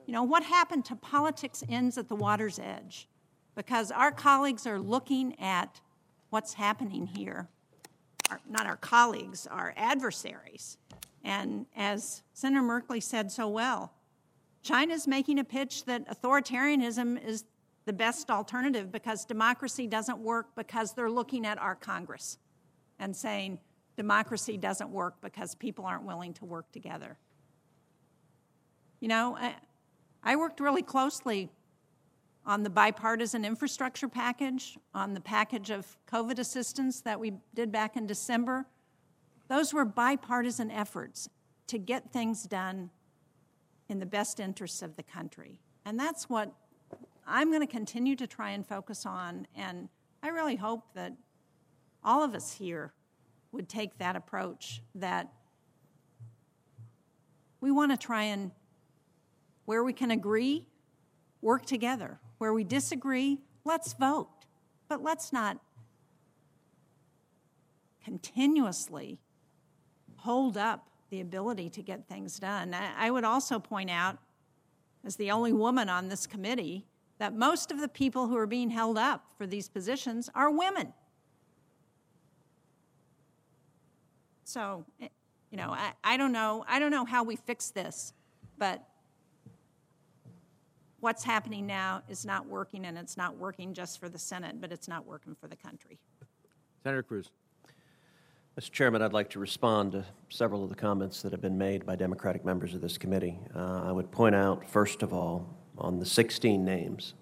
You know, what happened to politics ends at the water's edge because our colleagues are looking at what's happening here. Our, not our colleagues, our adversaries. And as Senator Merkley said so well, China's making a pitch that authoritarianism is the best alternative because democracy doesn't work because they're looking at our Congress and saying democracy doesn't work because people aren't willing to work together. You know, I, I worked really closely on the bipartisan infrastructure package, on the package of COVID assistance that we did back in December. Those were bipartisan efforts to get things done in the best interests of the country. And that's what I'm going to continue to try and focus on. And I really hope that all of us here would take that approach that we want to try and, where we can agree, work together. Where we disagree, let's vote. But let's not continuously hold up the ability to get things done. I, would also point out, as the only woman on this committee, that most of the people who are being held up for these positions are women. So, eh, you know, I, I don't know. I don't know how we fix this, but what's happening now is not working, and it's not working just for the Senate, but it's not working for the country.
Senator Cruz.
Mr. Chairman, I'd like to respond to several of the comments that have been made by Democratic members of this committee. Uh, I would point out, first of all, on the 16 names,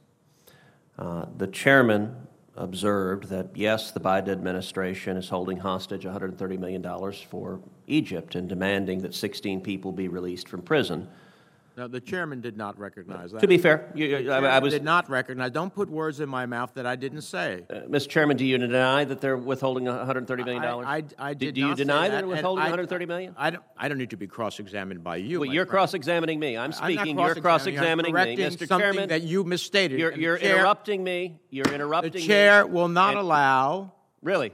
uh, the chairman observed that, yes, the Biden administration is holding hostage $130 million for Egypt and demanding that 16 people be released from prison.
No, the chairman did not recognize that.
To be fair, you, you, I, I was.
did not recognize. Don't put words in my mouth that I didn't say.
Uh, Mr. Chairman, do you deny that they're withholding $130 million?
I, I, I
do,
did
do you
not say
deny
that,
they're withholding
I-
130 million?
I don't, I don't need to be cross-examined by you.
Well, you're cross-examining me. I'm
I'm
speaking. You're
cross-examining. I'm
me, Mr.
something
Chairman.
that you misstated,
You're, you're
chair-
interrupting me. You're interrupting
The
me.
chair will not
And-
allow.
Really?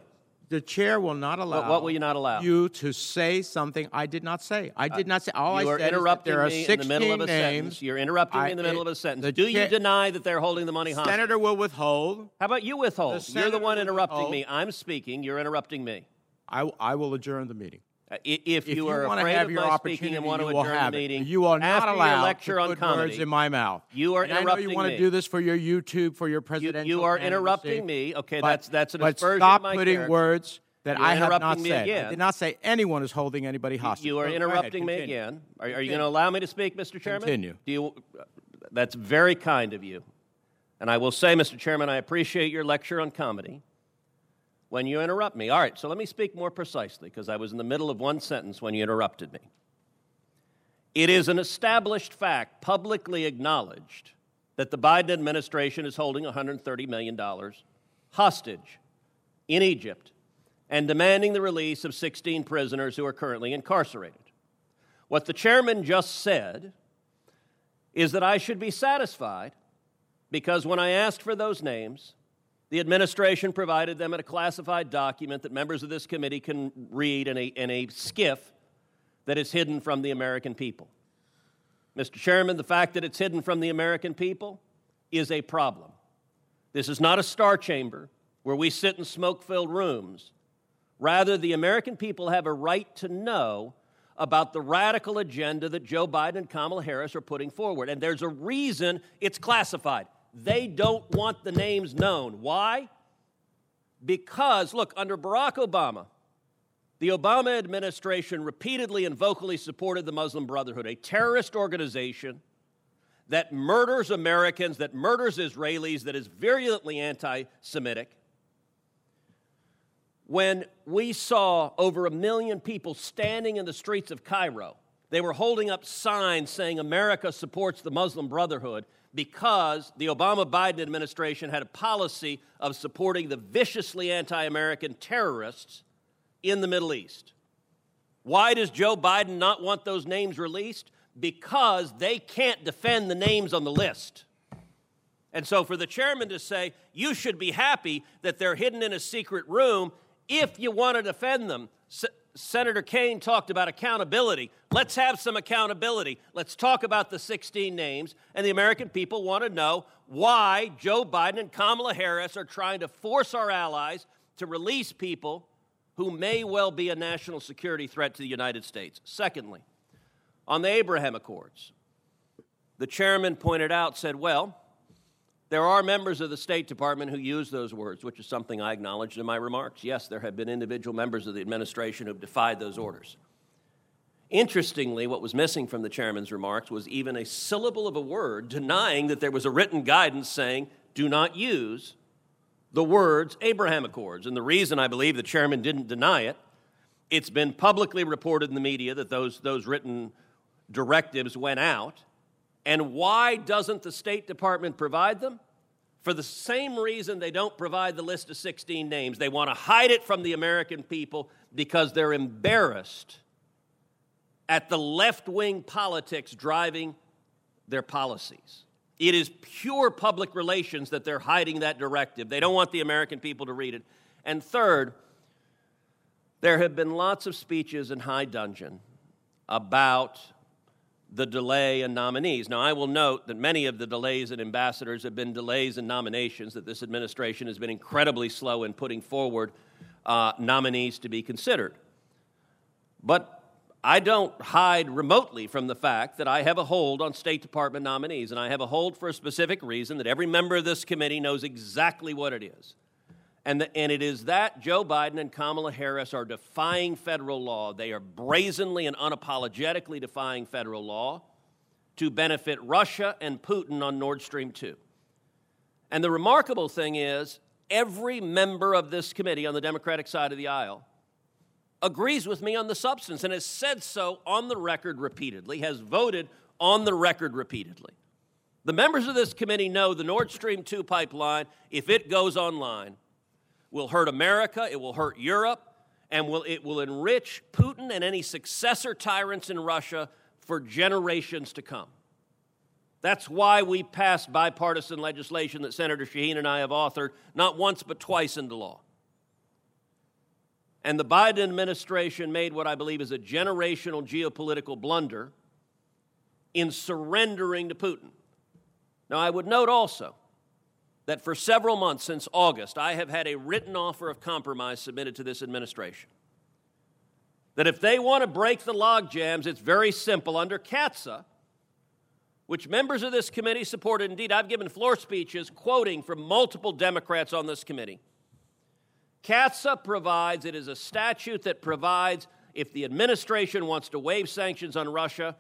The chair will not allow.
what will you not allow?
You to say something I did not say. I uh, did not say. All
you
I
are
said
interrupting
there are
me
16
in the middle of a
names.
sentence. You're interrupting
I-
me in the middle
it-
of a sentence.
the
Do you deny that they're holding the money hostage?
Senator will withhold.
How about you withhold?
The
You're the one interrupting me. I'm speaking. You're interrupting me.
I, I will adjourn the meeting.
Uh, If,
If
you
you
are
wanna have
of
your
speaking and
opportunity,
want to
you
adjourn
have
the
it.
meeting,
You are not allowed
lecture
to
on
put
comity,
words in my mouth.
You are
And I know you want
me.
to do this for your YouTube, for your
You,
presidential
you are
candidacy,
interrupting me. Okay,
but-
that's that's an
but
aspersion
stop putting
character.
words that
You're
I have not
me
said.
again.
I did not say anyone is holding anybody hostage.
You are
Go- go ahead,
interrupting me again. Are, are you going to allow me to speak, Mr. Chairman?
Continue.
Do you? That's very kind of you. And I will say, Mr. Chairman, I appreciate your lecture on comity when you interrupt me. All right, so let me speak more precisely because I was in the middle of one sentence when you interrupted me. It is an established fact, publicly acknowledged, that the Biden administration is holding $130 million hostage in Egypt and demanding the release of 16 prisoners who are currently incarcerated. What the chairman just said is that I should be satisfied because when I asked for those names, The administration provided them a classified document that members of this committee can read in a, in a SCIF that is hidden from the American people. Mr. Chairman, the fact that it's hidden from the American people is a problem. This is not a star chamber where we sit in smoke filled rooms. Rather, the American people have a right to know about the radical agenda that Joe Biden and Kamala Harris are putting forward. And there's a reason it's classified. They don't want the names known. Why? Because, look, under Barack Obama, the Obama administration repeatedly and vocally supported the Muslim Brotherhood, a terrorist organization that murders Americans, that murders Israelis, that is virulently anti Semitic. When we saw over a million people standing in the streets of Cairo, they were holding up signs saying America supports the Muslim Brotherhood because the Obama Biden administration had a policy of supporting the viciously anti American terrorists in the Middle East. Why does Joe Biden not want those names released? Because they can't defend the names on the list. And so, for the chairman to say, you should be happy that they're hidden in a secret room if you want to defend them. Senator Kaine talked about accountability. Let's have some accountability. Let's talk about the 16 names. And the American people want to know why Joe Biden and Kamala Harris are trying to force our allies to release people who may well be a national security threat to the United States. Secondly, on the Abraham Accords, the chairman pointed out, said, well, there are members of the State Department who use those words, which is something I acknowledged in my remarks. Yes, there have been individual members of the administration who have defied those orders. Interestingly, what was missing from the chairman's remarks was even a syllable of a word denying that there was a written guidance saying, do not use the words Abraham Accords. And the reason I believe the chairman didn't deny it, it's been publicly reported in the media that those, those written directives went out. And why doesn't the State Department provide them? For the same reason they don't provide the list of 16 names. They want to hide it from the American people because they're embarrassed at the left wing politics driving their policies. It is pure public relations that they're hiding that directive. They don't want the American people to read it. And third, there have been lots of speeches in High Dungeon about the delay in nominees. Now, I will note that many of the delays in ambassadors have been delays in nominations, that this administration has been incredibly slow in putting forward uh, nominees to be considered. But I don't hide remotely from the fact that I have a hold on State Department nominees, and I have a hold for a specific reason that every member of this committee knows exactly what it is. And, the, and it is that Joe Biden and Kamala Harris are defying federal law. They are brazenly and unapologetically defying federal law to benefit Russia and Putin on Nord Stream 2. And the remarkable thing is, every member of this committee on the Democratic side of the aisle agrees with me on the substance and has said so on the record repeatedly, has voted on the record repeatedly. The members of this committee know the Nord Stream 2 pipeline, if it goes online, will hurt America, it will hurt Europe, and will, it will enrich Putin and any successor tyrants in Russia for generations to come. That's why we passed bipartisan legislation that Senator Shaheen and I have authored, not once but twice into law. And the Biden administration made what I believe is a generational geopolitical blunder in surrendering to Putin. Now, I would note also that for several months since August, I have had a written offer of compromise submitted to this administration. That if they want to break the log jams, it's very simple. Under CAATSA, which members of this committee supported, indeed, I've given floor speeches quoting from multiple Democrats on this committee. CAATSA provides, it is a statute that provides if the administration wants to waive sanctions on Russia,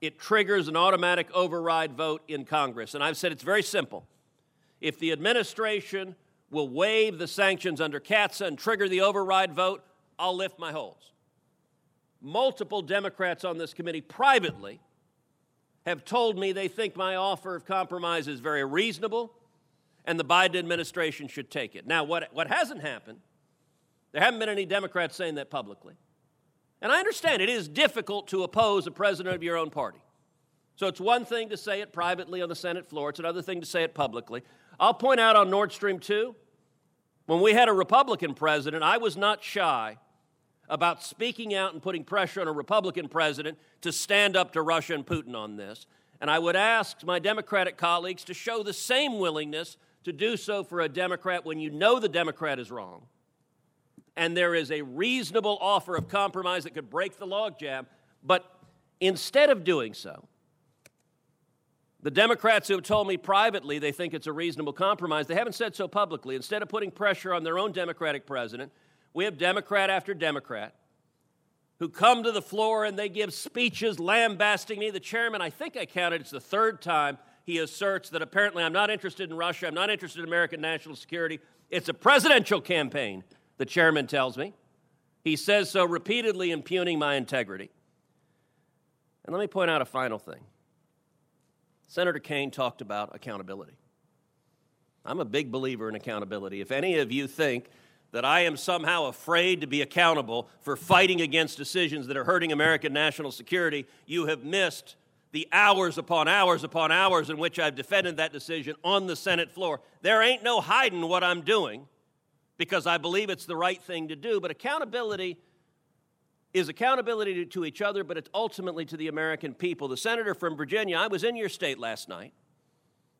it triggers an automatic override vote in Congress. And I've said it's very simple if the administration will waive the sanctions under CAATSA and trigger the override vote, I'll lift my holds. Multiple Democrats on this committee privately have told me they think my offer of compromise is very reasonable and the Biden administration should take it. Now, what, what hasn't happened, there haven't been any Democrats saying that publicly. And I understand it is difficult to oppose a president of your own party. So it's one thing to say it privately on the Senate floor, it's another thing to say it publicly. I'll point out on Nord Stream 2 When we had a Republican president, I was not shy about speaking out and putting pressure on a Republican president to stand up to Russia and Putin on this. And I would ask my Democratic colleagues to show the same willingness to do so for a Democrat when you know the Democrat is wrong and there is a reasonable offer of compromise that could break the logjam. But instead of doing so, the Democrats who have told me privately they think it's a reasonable compromise, they haven't said so publicly. Instead of putting pressure on their own Democratic president, we have Democrat after Democrat who come to the floor and they give speeches lambasting me. The chairman, I think I counted, it's the third time he asserts that apparently I'm not interested in Russia, I'm not interested in American national security. It's a presidential campaign the chairman tells me. He says so repeatedly, impugning my integrity. And let me point out a final thing. Senator Kaine talked about accountability. I'm a big believer in accountability. If any of you think that I am somehow afraid to be accountable for fighting against decisions that are hurting American national security, you have missed the hours upon hours upon hours in which I've defended that decision on the Senate floor. There ain't no hiding what I'm doing because I believe it's the right thing to do. But accountability is accountability to each other, but it's ultimately to the American people. The senator from Virginia, I was in your state last night.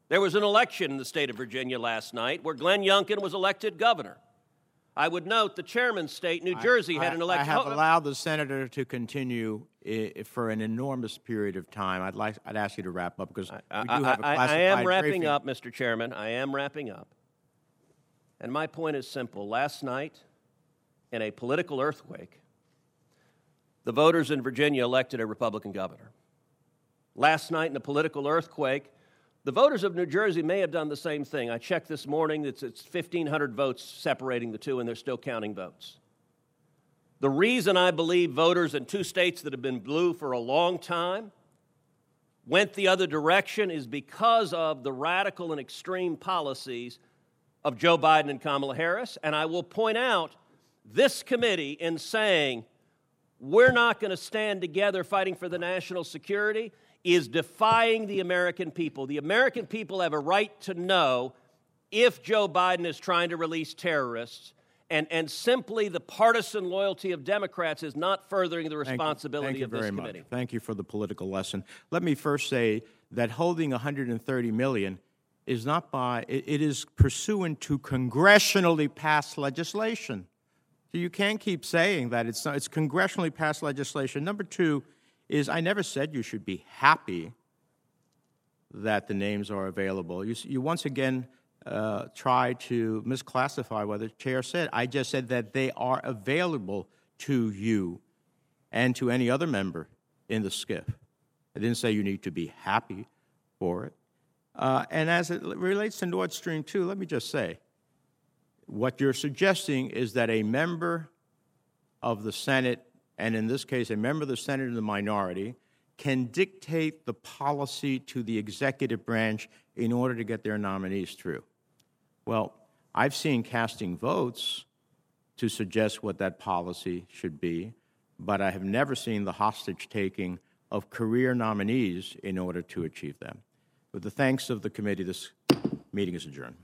There was an election in the state of Virginia last night where Glenn Youngkin was elected governor. I would note the chairman's state, New Jersey,
I,
had an election.
I have
Oh, uh,
allowed the senator to continue eh, for an enormous period of time. I'd like, I'd ask you to wrap up because we do
I,
have a
I- I
classified
am wrapping up, Mr. Chairman. I am wrapping up. And my point is simple. Last night, in a political earthquake, the voters in Virginia elected a Republican governor. Last night, in a political earthquake, the voters of New Jersey may have done the same thing. I checked this morning, it's, it's 1,500 votes separating the two, and they're still counting votes. The reason I believe voters in two states that have been blue for a long time went the other direction is because of the radical and extreme policies of Joe Biden and Kamala Harris. And I will point out this committee, in saying we're not going to stand together fighting for the national security, is defying the American people. The American people have a right to know if Joe Biden is trying to release terrorists. And, and simply the partisan loyalty of Democrats is not furthering the responsibility
Thank you. Thank you
of this
very
committee.
Much. Thank you for the political lesson. Let me first say that holding 130 million is not by it, it is pursuant to congressionally passed legislation. So you can't keep saying that it's not, it's congressionally passed legislation. Number two is I never said you should be happy that the names are available. You, you once again uh, try to misclassify what the chair said. I just said that they are available to you and to any other member in the SCIF. I didn't say you need to be happy for it. Uh, and as it relates to Nord Stream 2, let me just say what you're suggesting is that a member of the Senate, and in this case, a member of the Senate in the minority, can dictate the policy to the executive branch in order to get their nominees through. Well, I've seen casting votes to suggest what that policy should be, but I have never seen the hostage taking of career nominees in order to achieve them. With the thanks of the committee, this meeting is adjourned.